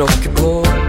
Jeg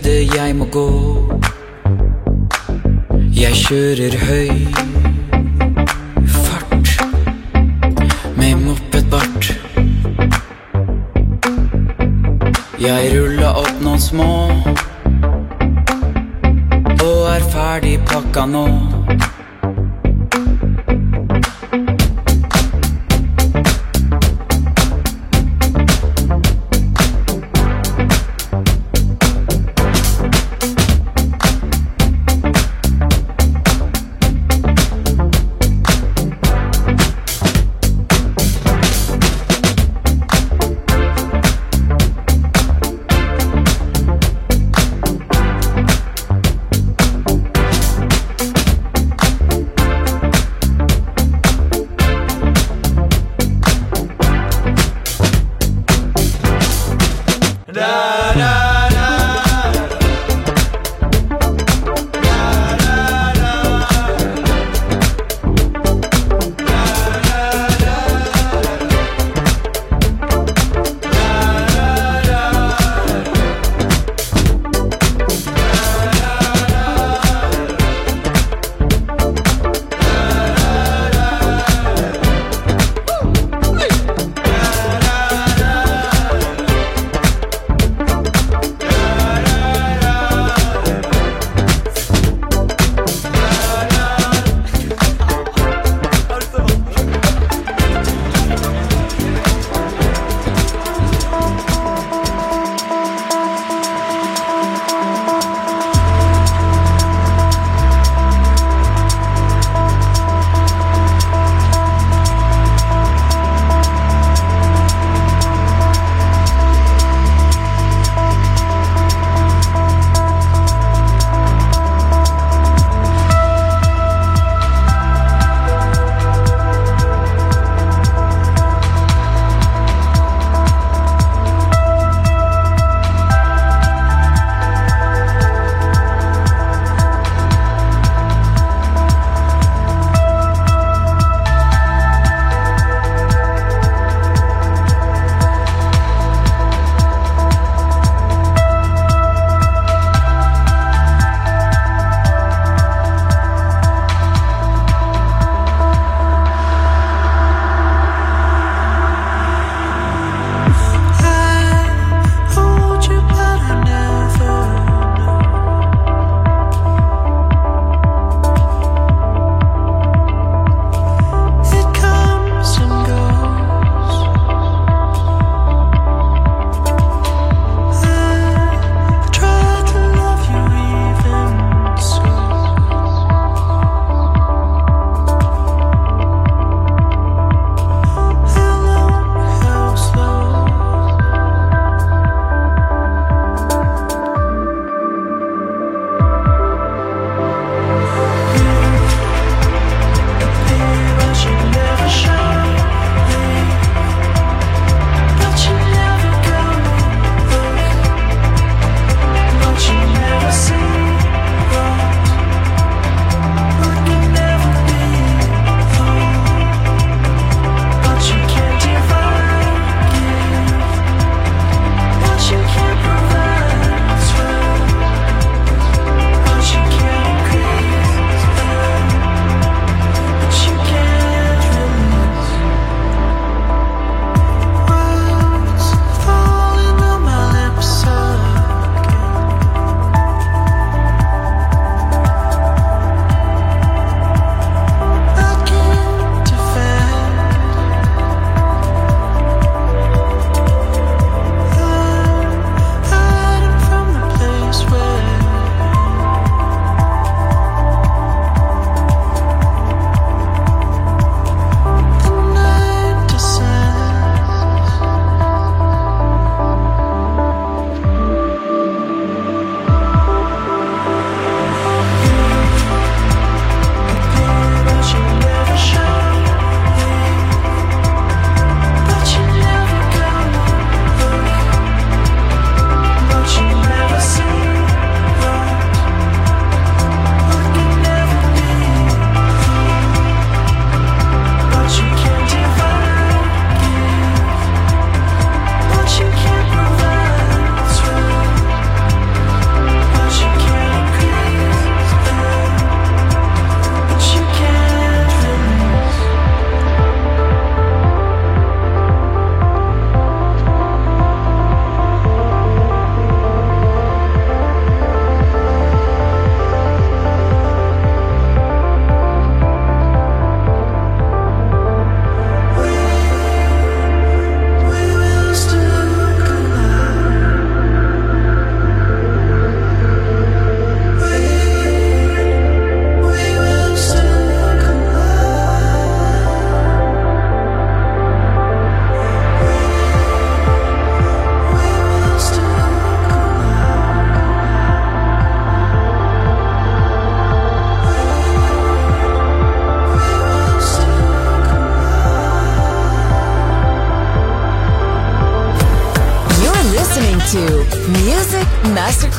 Steder jeg må gå. Jeg kjører høy fart med mopedbart. Jeg ruller opp noen små og er ferdig pakka nå.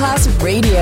Masterclass Radio.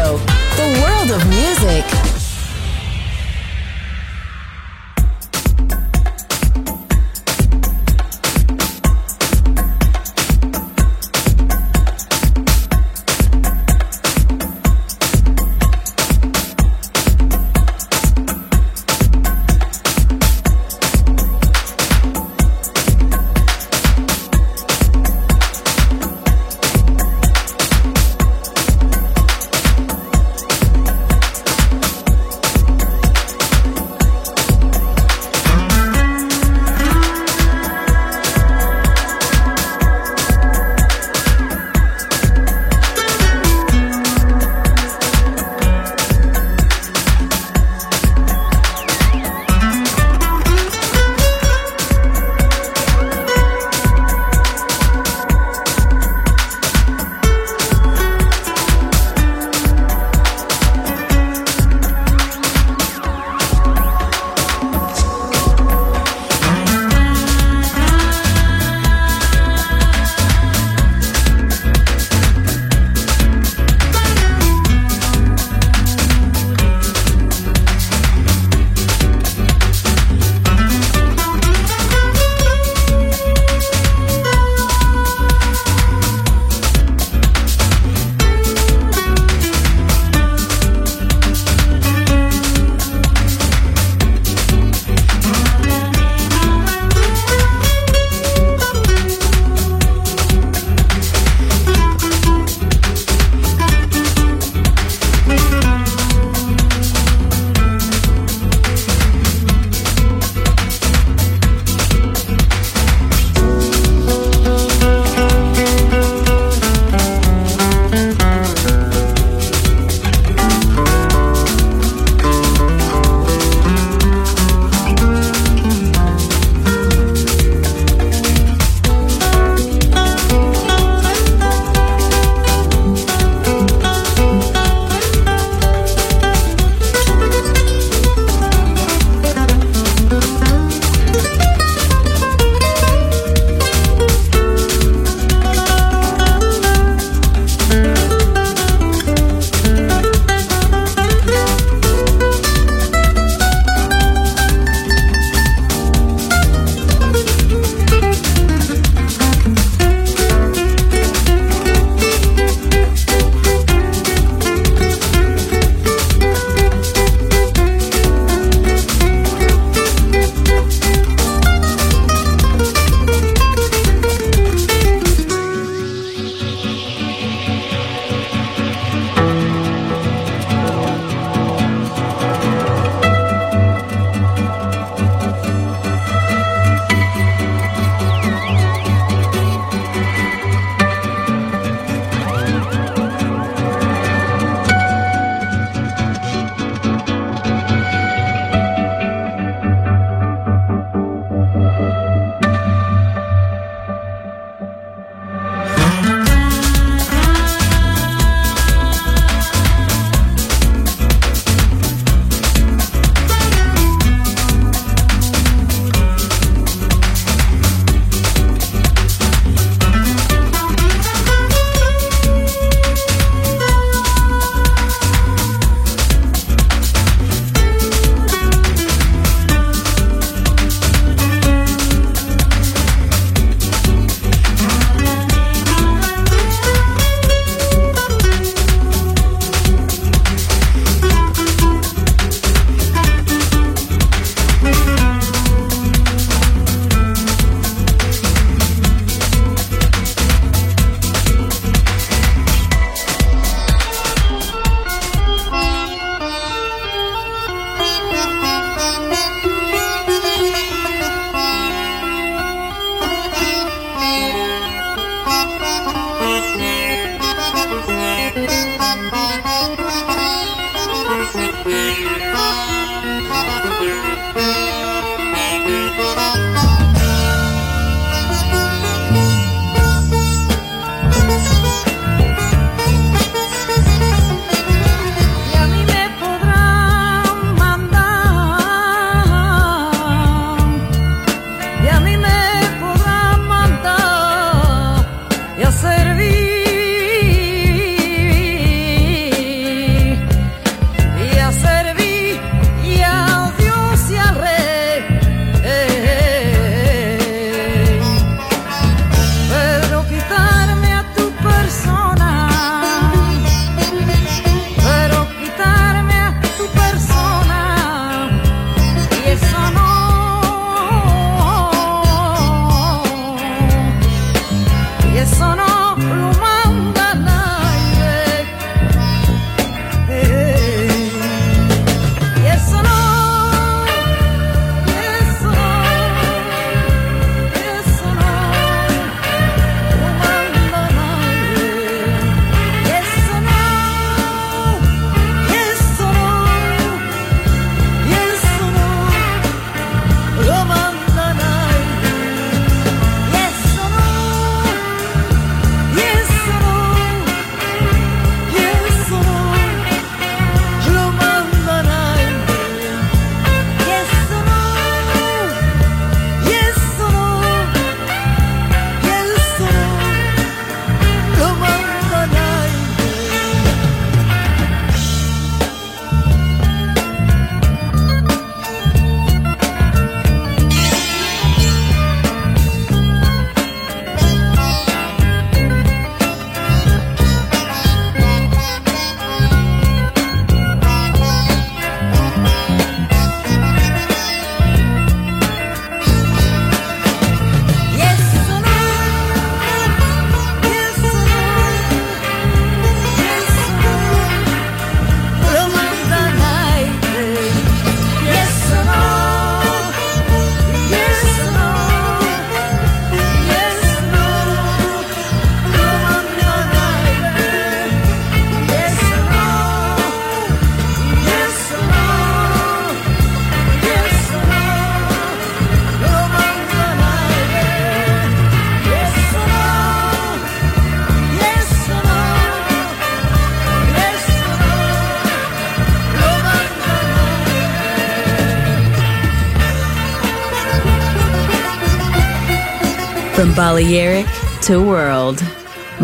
From Balearic to world.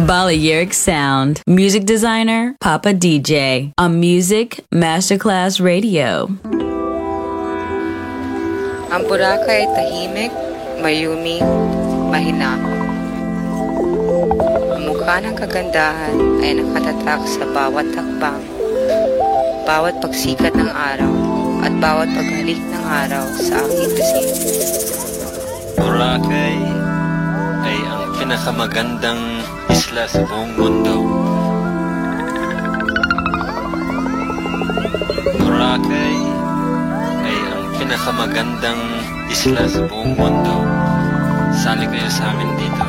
Balearic Sound. Music designer, Papa DJ. On Music Masterclass Radio. Ang Boracay ay tahimik, mayumi, mahinahon. Ang mukha ng kagandahan ay nakatatak sa bawat takbang, bawat pagsikat ng araw, at bawat paghalik ng araw sa aking isip. Boracay ay ang pinakamagandang isla sa buong mundo. Boracay ay ang pinakamagandang isla sa buong mundo. Sali kayo sa amin dito.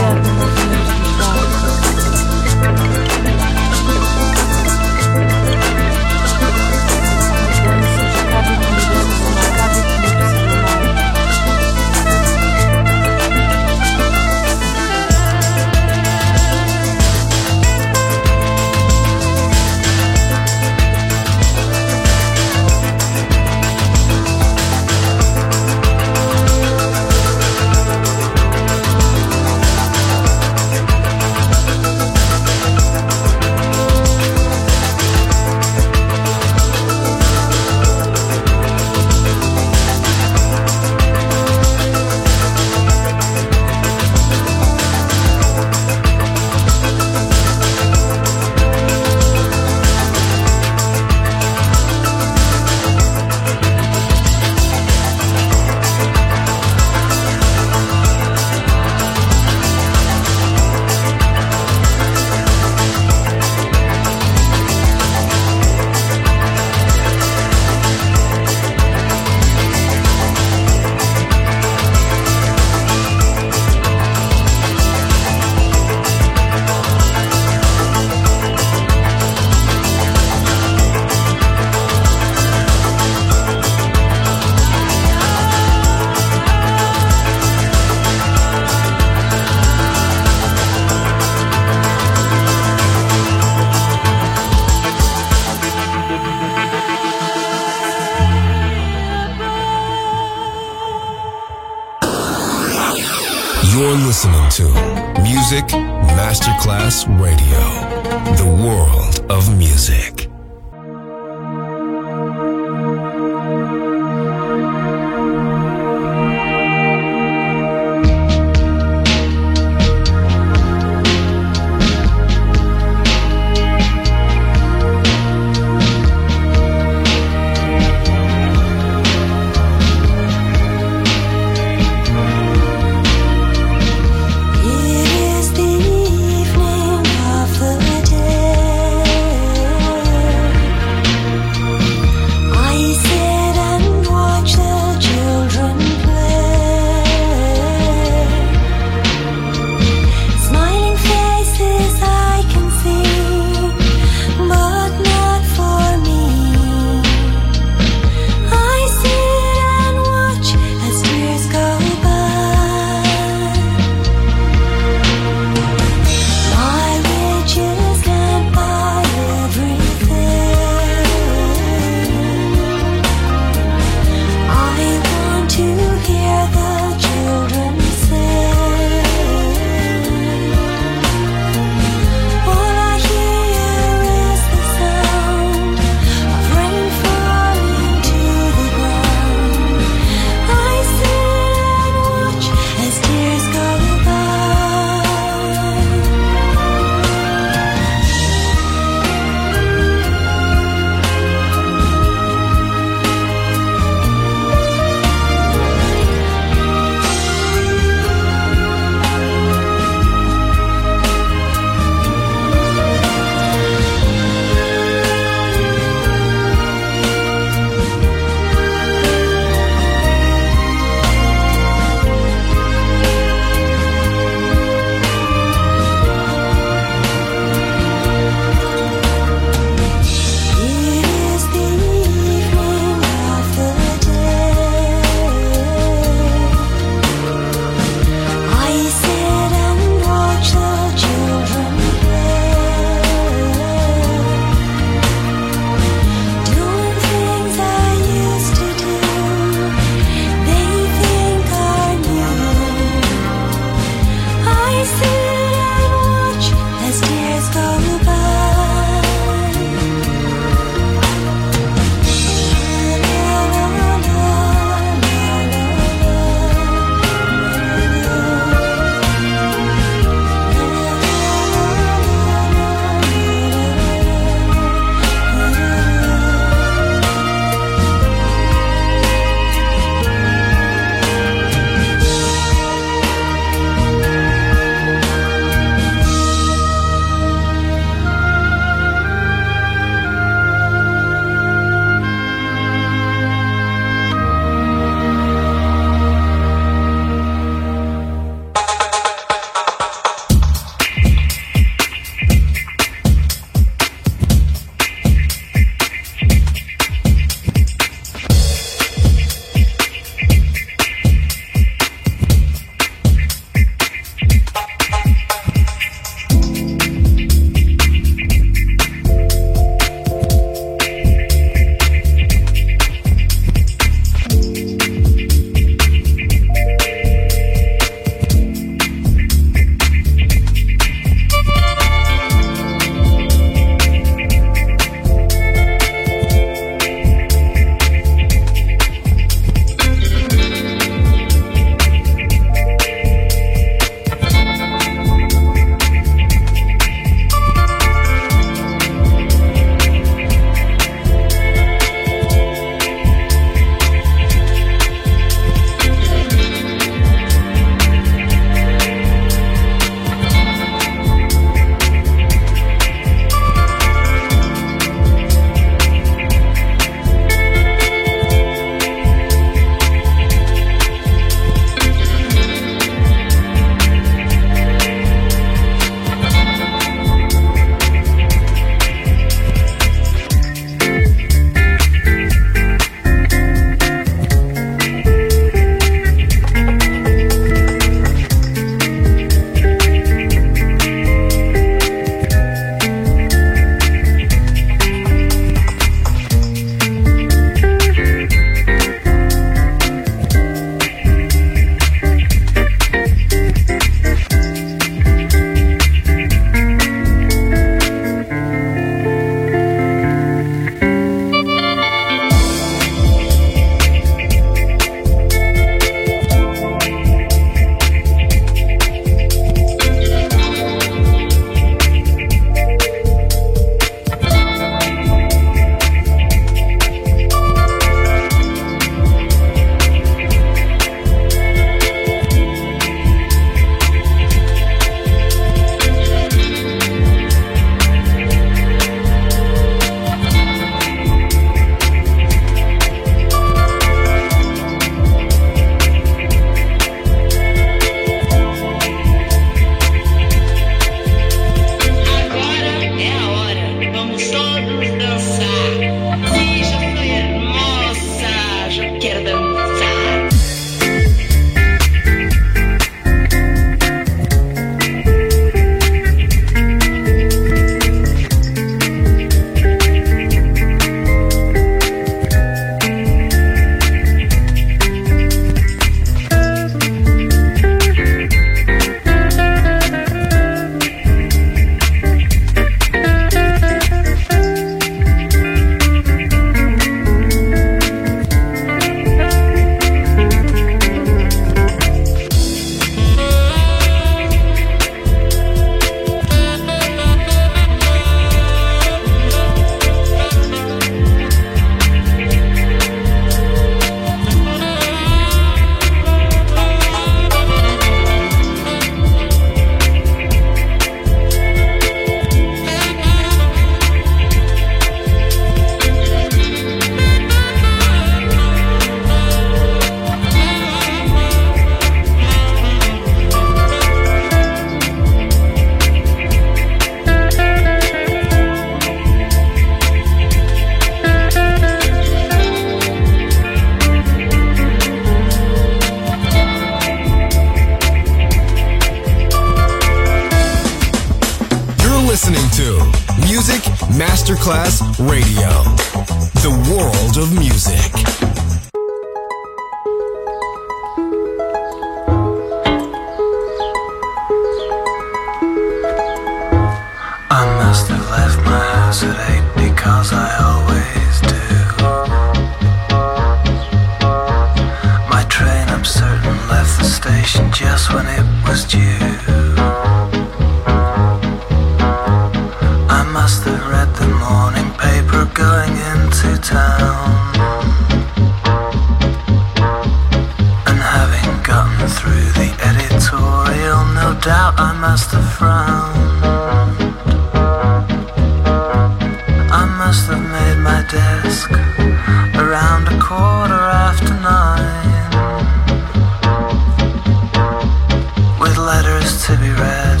Letters to be read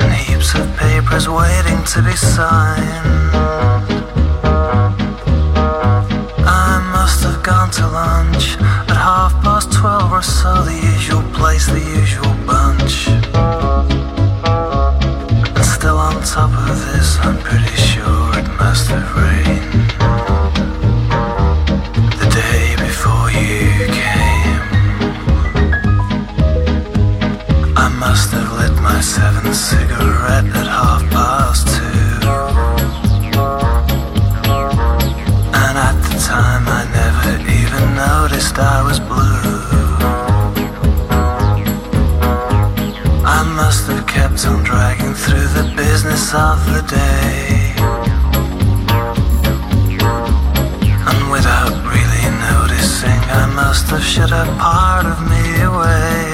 and heaps of papers waiting to be signed. I must have gone to lunch at half past twelve or so, the usual place, the usual bunch. And still on top of this, I'm cigarette at half past two. And at the time, I never even noticed I was blue. I must have kept on dragging through the business of the day. And without really noticing, I must have shut a part of me away.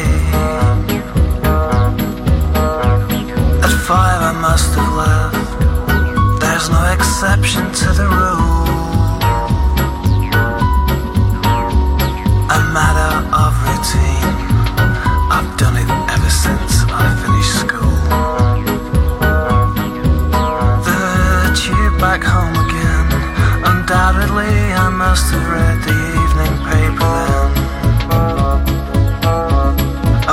Must have left. There's no exception to the rule. A matter of routine. I've done it ever since I finished school. The tube back home again. Undoubtedly, I must have read the evening paper then.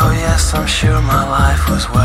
Oh, yes, I'm sure my life was well